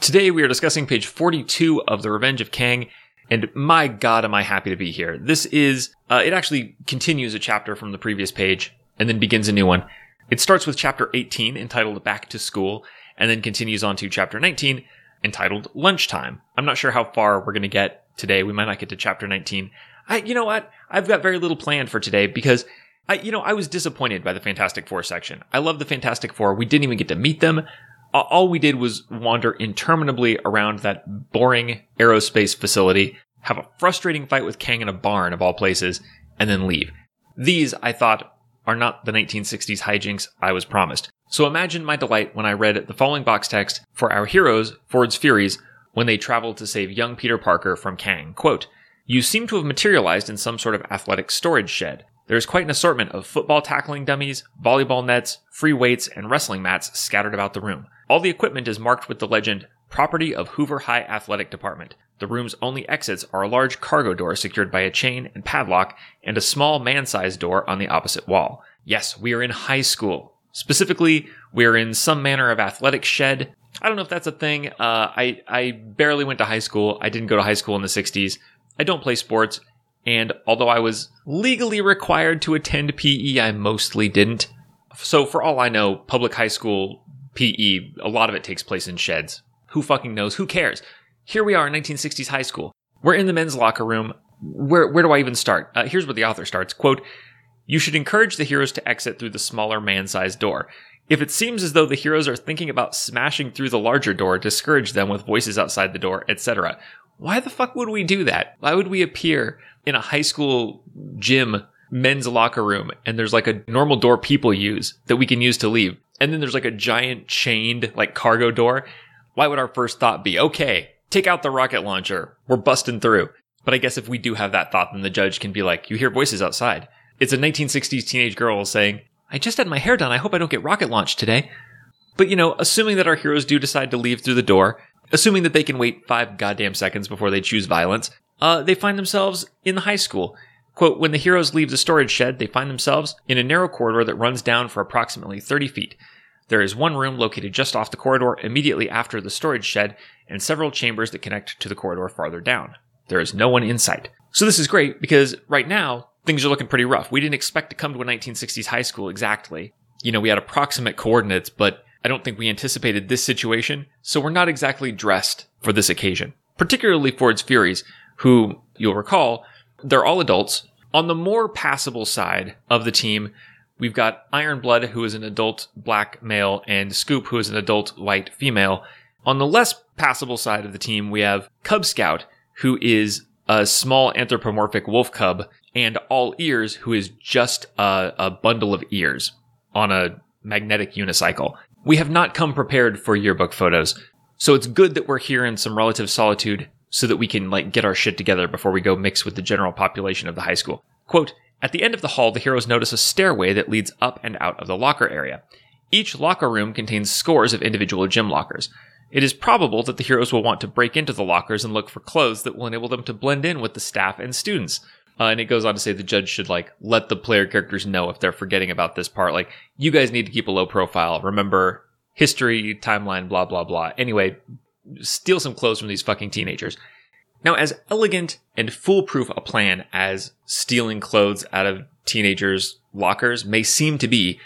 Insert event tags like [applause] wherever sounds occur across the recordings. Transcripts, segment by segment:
Today we are discussing page 42 of The Revenge of Kang, and my god am I happy to be here. This is, uh, it actually continues a chapter from the previous page and then begins a new one. It starts with chapter 18 entitled Back to School and then continues on to chapter 19 entitled Lunchtime. I'm not sure how far we're going to get today. We might not get to chapter 19. I, you know what? I've got very little planned for today because I, you know, I was disappointed by the Fantastic Four section. I love the Fantastic Four. We didn't even get to meet them all we did was wander interminably around that boring aerospace facility, have a frustrating fight with Kang in a barn of all places, and then leave. These, I thought, are not the 1960s hijinks I was promised. So imagine my delight when I read the following box text for our heroes, Ford's Furies, when they traveled to save young Peter Parker from Kang. Quote, You seem to have materialized in some sort of athletic storage shed. There is quite an assortment of football tackling dummies, volleyball nets, free weights, and wrestling mats scattered about the room. All the equipment is marked with the legend, property of Hoover High Athletic Department. The room's only exits are a large cargo door secured by a chain and padlock, and a small man sized door on the opposite wall. Yes, we are in high school. Specifically, we are in some manner of athletic shed. I don't know if that's a thing. Uh, I, I barely went to high school. I didn't go to high school in the 60s. I don't play sports. And although I was legally required to attend PE, I mostly didn't. So for all I know, public high school PE, a lot of it takes place in sheds. Who fucking knows? Who cares? Here we are in 1960s high school. We're in the men's locker room. Where, where do I even start? Uh, here's where the author starts. Quote, you should encourage the heroes to exit through the smaller man-sized door. If it seems as though the heroes are thinking about smashing through the larger door, discourage them with voices outside the door, etc. Why the fuck would we do that? Why would we appear in a high school gym men's locker room and there's like a normal door people use that we can use to leave? And then there's like a giant chained like cargo door, why would our first thought be, okay, take out the rocket launcher. We're busting through. But I guess if we do have that thought, then the judge can be like, you hear voices outside. It's a 1960s teenage girl saying, I just had my hair done. I hope I don't get rocket launched today. But you know, assuming that our heroes do decide to leave through the door, assuming that they can wait five goddamn seconds before they choose violence, uh, they find themselves in the high school. Quote, when the heroes leave the storage shed, they find themselves in a narrow corridor that runs down for approximately 30 feet. There is one room located just off the corridor immediately after the storage shed, and several chambers that connect to the corridor farther down. There is no one in sight. So this is great because right now, things are looking pretty rough. We didn't expect to come to a 1960s high school exactly. You know, we had approximate coordinates, but I don't think we anticipated this situation, so we're not exactly dressed for this occasion. Particularly Ford's Furies, who, you'll recall, they're all adults, on the more passable side of the team, we've got Ironblood, who is an adult black male, and Scoop, who is an adult white female. On the less passable side of the team, we have Cub Scout, who is a small anthropomorphic wolf cub, and All Ears, who is just a, a bundle of ears on a magnetic unicycle. We have not come prepared for yearbook photos, so it's good that we're here in some relative solitude so that we can like get our shit together before we go mix with the general population of the high school. Quote, at the end of the hall, the heroes notice a stairway that leads up and out of the locker area. Each locker room contains scores of individual gym lockers. It is probable that the heroes will want to break into the lockers and look for clothes that will enable them to blend in with the staff and students. Uh, and it goes on to say the judge should like let the player characters know if they're forgetting about this part. Like, you guys need to keep a low profile. Remember history, timeline, blah, blah, blah. Anyway, steal some clothes from these fucking teenagers. Now, as elegant and foolproof a plan as stealing clothes out of teenagers' lockers may seem to be,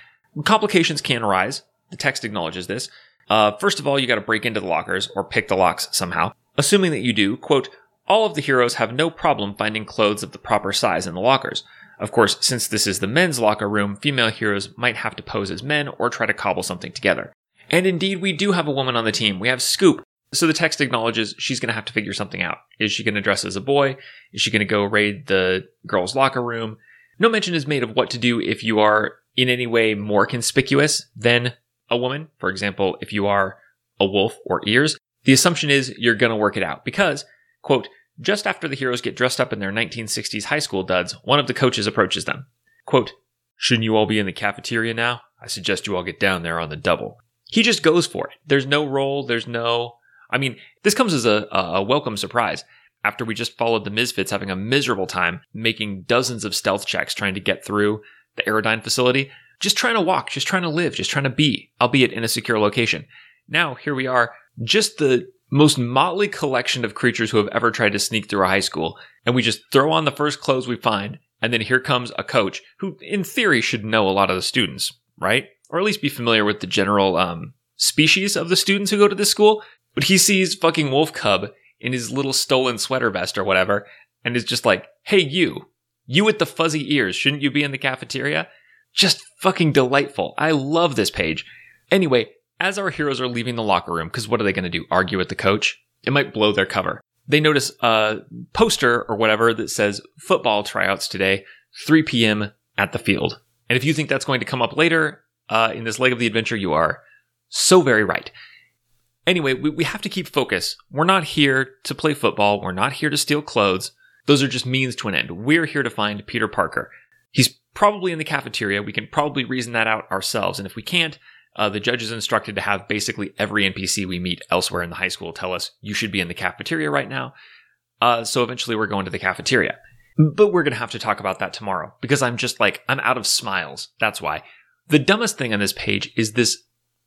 complications can arise. The text acknowledges this. Uh, first of all, you gotta break into the lockers or pick the locks somehow. Assuming that you do, quote, all of the heroes have no problem finding clothes of the proper size in the lockers. Of course, since this is the men's locker room, female heroes might have to pose as men or try to cobble something together. And indeed, we do have a woman on the team. We have Scoop, so the text acknowledges she's going to have to figure something out. Is she going to dress as a boy? Is she going to go raid the girls' locker room? No mention is made of what to do if you are in any way more conspicuous than a woman, for example, if you are a wolf or ears, the assumption is you're going to work it out because, quote, just after the heroes get dressed up in their 1960s high school duds, one of the coaches approaches them. Quote, Shouldn't you all be in the cafeteria now? I suggest you all get down there on the double. He just goes for it. There's no role, there's no. I mean, this comes as a, a welcome surprise after we just followed the Misfits having a miserable time making dozens of stealth checks trying to get through the Aerodyne facility, just trying to walk, just trying to live, just trying to be, albeit in a secure location. Now, here we are, just the most motley collection of creatures who have ever tried to sneak through a high school, and we just throw on the first clothes we find, and then here comes a coach who, in theory, should know a lot of the students, right? Or at least be familiar with the general um, species of the students who go to this school. But he sees fucking Wolf Cub in his little stolen sweater vest or whatever, and is just like, hey, you, you with the fuzzy ears, shouldn't you be in the cafeteria? Just fucking delightful. I love this page. Anyway, as our heroes are leaving the locker room, because what are they going to do? Argue with the coach? It might blow their cover. They notice a poster or whatever that says football tryouts today, 3 p.m. at the field. And if you think that's going to come up later uh, in this leg of the adventure, you are so very right. Anyway, we, we have to keep focus. We're not here to play football. We're not here to steal clothes. Those are just means to an end. We're here to find Peter Parker. He's probably in the cafeteria. We can probably reason that out ourselves. And if we can't, uh, the judge is instructed to have basically every NPC we meet elsewhere in the high school tell us, you should be in the cafeteria right now. Uh, so eventually we're going to the cafeteria. But we're going to have to talk about that tomorrow because I'm just like, I'm out of smiles. That's why. The dumbest thing on this page is this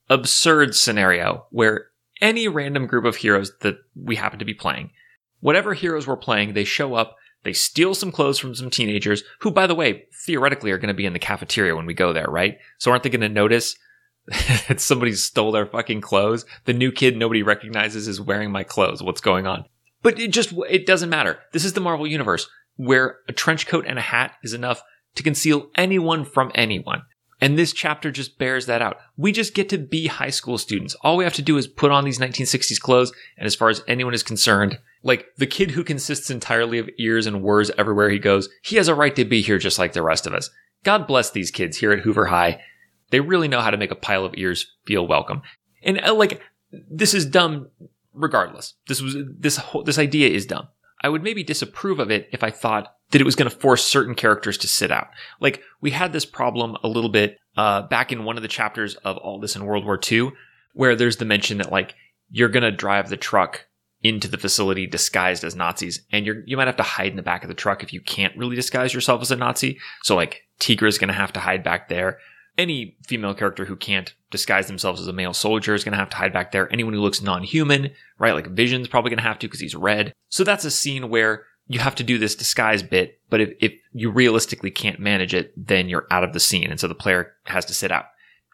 absurd scenario where any random group of heroes that we happen to be playing, whatever heroes we're playing, they show up, they steal some clothes from some teenagers who, by the way, theoretically are going to be in the cafeteria when we go there, right? So aren't they going to notice [laughs] that somebody stole their fucking clothes. The new kid nobody recognizes is wearing my clothes. What's going on? But it just, it doesn't matter. This is the Marvel Universe where a trench coat and a hat is enough to conceal anyone from anyone. And this chapter just bears that out. We just get to be high school students. All we have to do is put on these 1960s clothes. And as far as anyone is concerned, like the kid who consists entirely of ears and whirs everywhere he goes, he has a right to be here just like the rest of us. God bless these kids here at Hoover High. They really know how to make a pile of ears feel welcome. And uh, like, this is dumb regardless. This was, this whole, this idea is dumb. I would maybe disapprove of it if I thought that it was going to force certain characters to sit out. Like, we had this problem a little bit, uh, back in one of the chapters of all this in World War II, where there's the mention that like, you're going to drive the truck into the facility disguised as Nazis, and you're you might have to hide in the back of the truck if you can't really disguise yourself as a Nazi. So like Tigra is going to have to hide back there any female character who can't disguise themselves as a male soldier is going to have to hide back there. Anyone who looks non-human, right? Like Vision's probably going to have to because he's red. So that's a scene where you have to do this disguise bit, but if, if you realistically can't manage it, then you're out of the scene. And so the player has to sit out.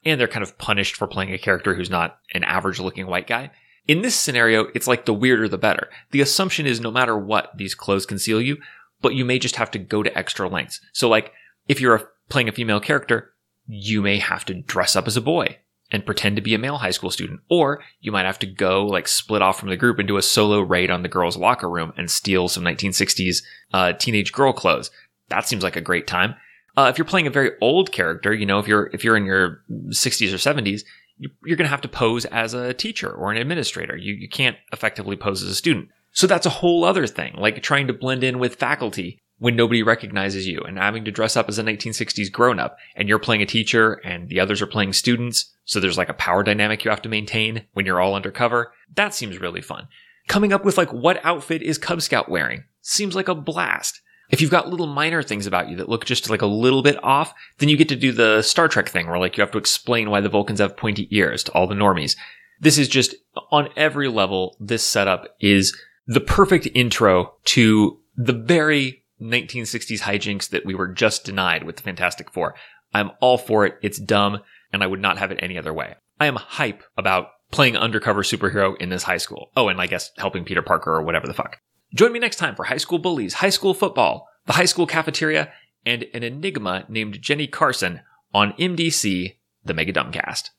And they're kind of punished for playing a character who's not an average looking white guy. In this scenario, it's like the weirder the better. The assumption is no matter what, these clothes conceal you, but you may just have to go to extra lengths. So like, if you're a, playing a female character, you may have to dress up as a boy and pretend to be a male high school student. Or you might have to go like split off from the group and do a solo raid on the girls' locker room and steal some 1960s uh, teenage girl clothes. That seems like a great time. Uh, if you're playing a very old character, you know, if you're if you're in your 60s or 70s, you, are going to have to pose as a teacher or an administrator. You you can't effectively pose as a student. So that's a whole other thing, like trying to blend in with faculty when nobody recognizes you and having to dress up as a 1960s grown up and you're playing a teacher and the others are playing students. So there's like a power dynamic you have to maintain when you're all undercover. That seems really fun. Coming up with like what outfit is Cub Scout wearing seems like a blast. If you've got little minor things about you that look just like a little bit off, then you get to do the Star Trek thing where like you have to explain why the Vulcans have pointy ears to all the normies. This is just on every level. This setup is the perfect intro to the very 1960s hijinks that we were just denied with the Fantastic Four. I'm all for it. It's dumb, and I would not have it any other way. I am hype about playing undercover superhero in this high school. Oh, and I guess helping Peter Parker or whatever the fuck. Join me next time for high school bullies, high school football, the high school cafeteria, and an enigma named Jenny Carson on MDC, the Mega Dumbcast.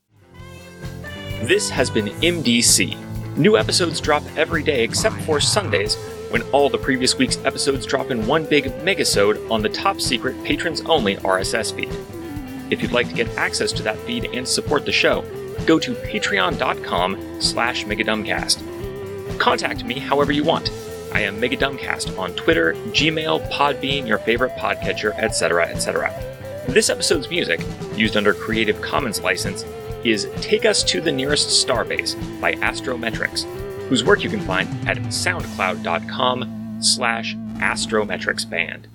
This has been MDC. New episodes drop every day except for Sundays when all the previous week's episodes drop in one big megasode on the top secret patrons only RSS feed. If you'd like to get access to that feed and support the show, go to patreon.com slash megadumbcast. Contact me however you want. I am Megadumbcast on Twitter, Gmail, Podbean, your favorite podcatcher, etc., etc. This episode's music, used under Creative Commons license, is Take Us to the Nearest Starbase by Astrometrics, whose work you can find at soundcloud.com slash astrometricsband.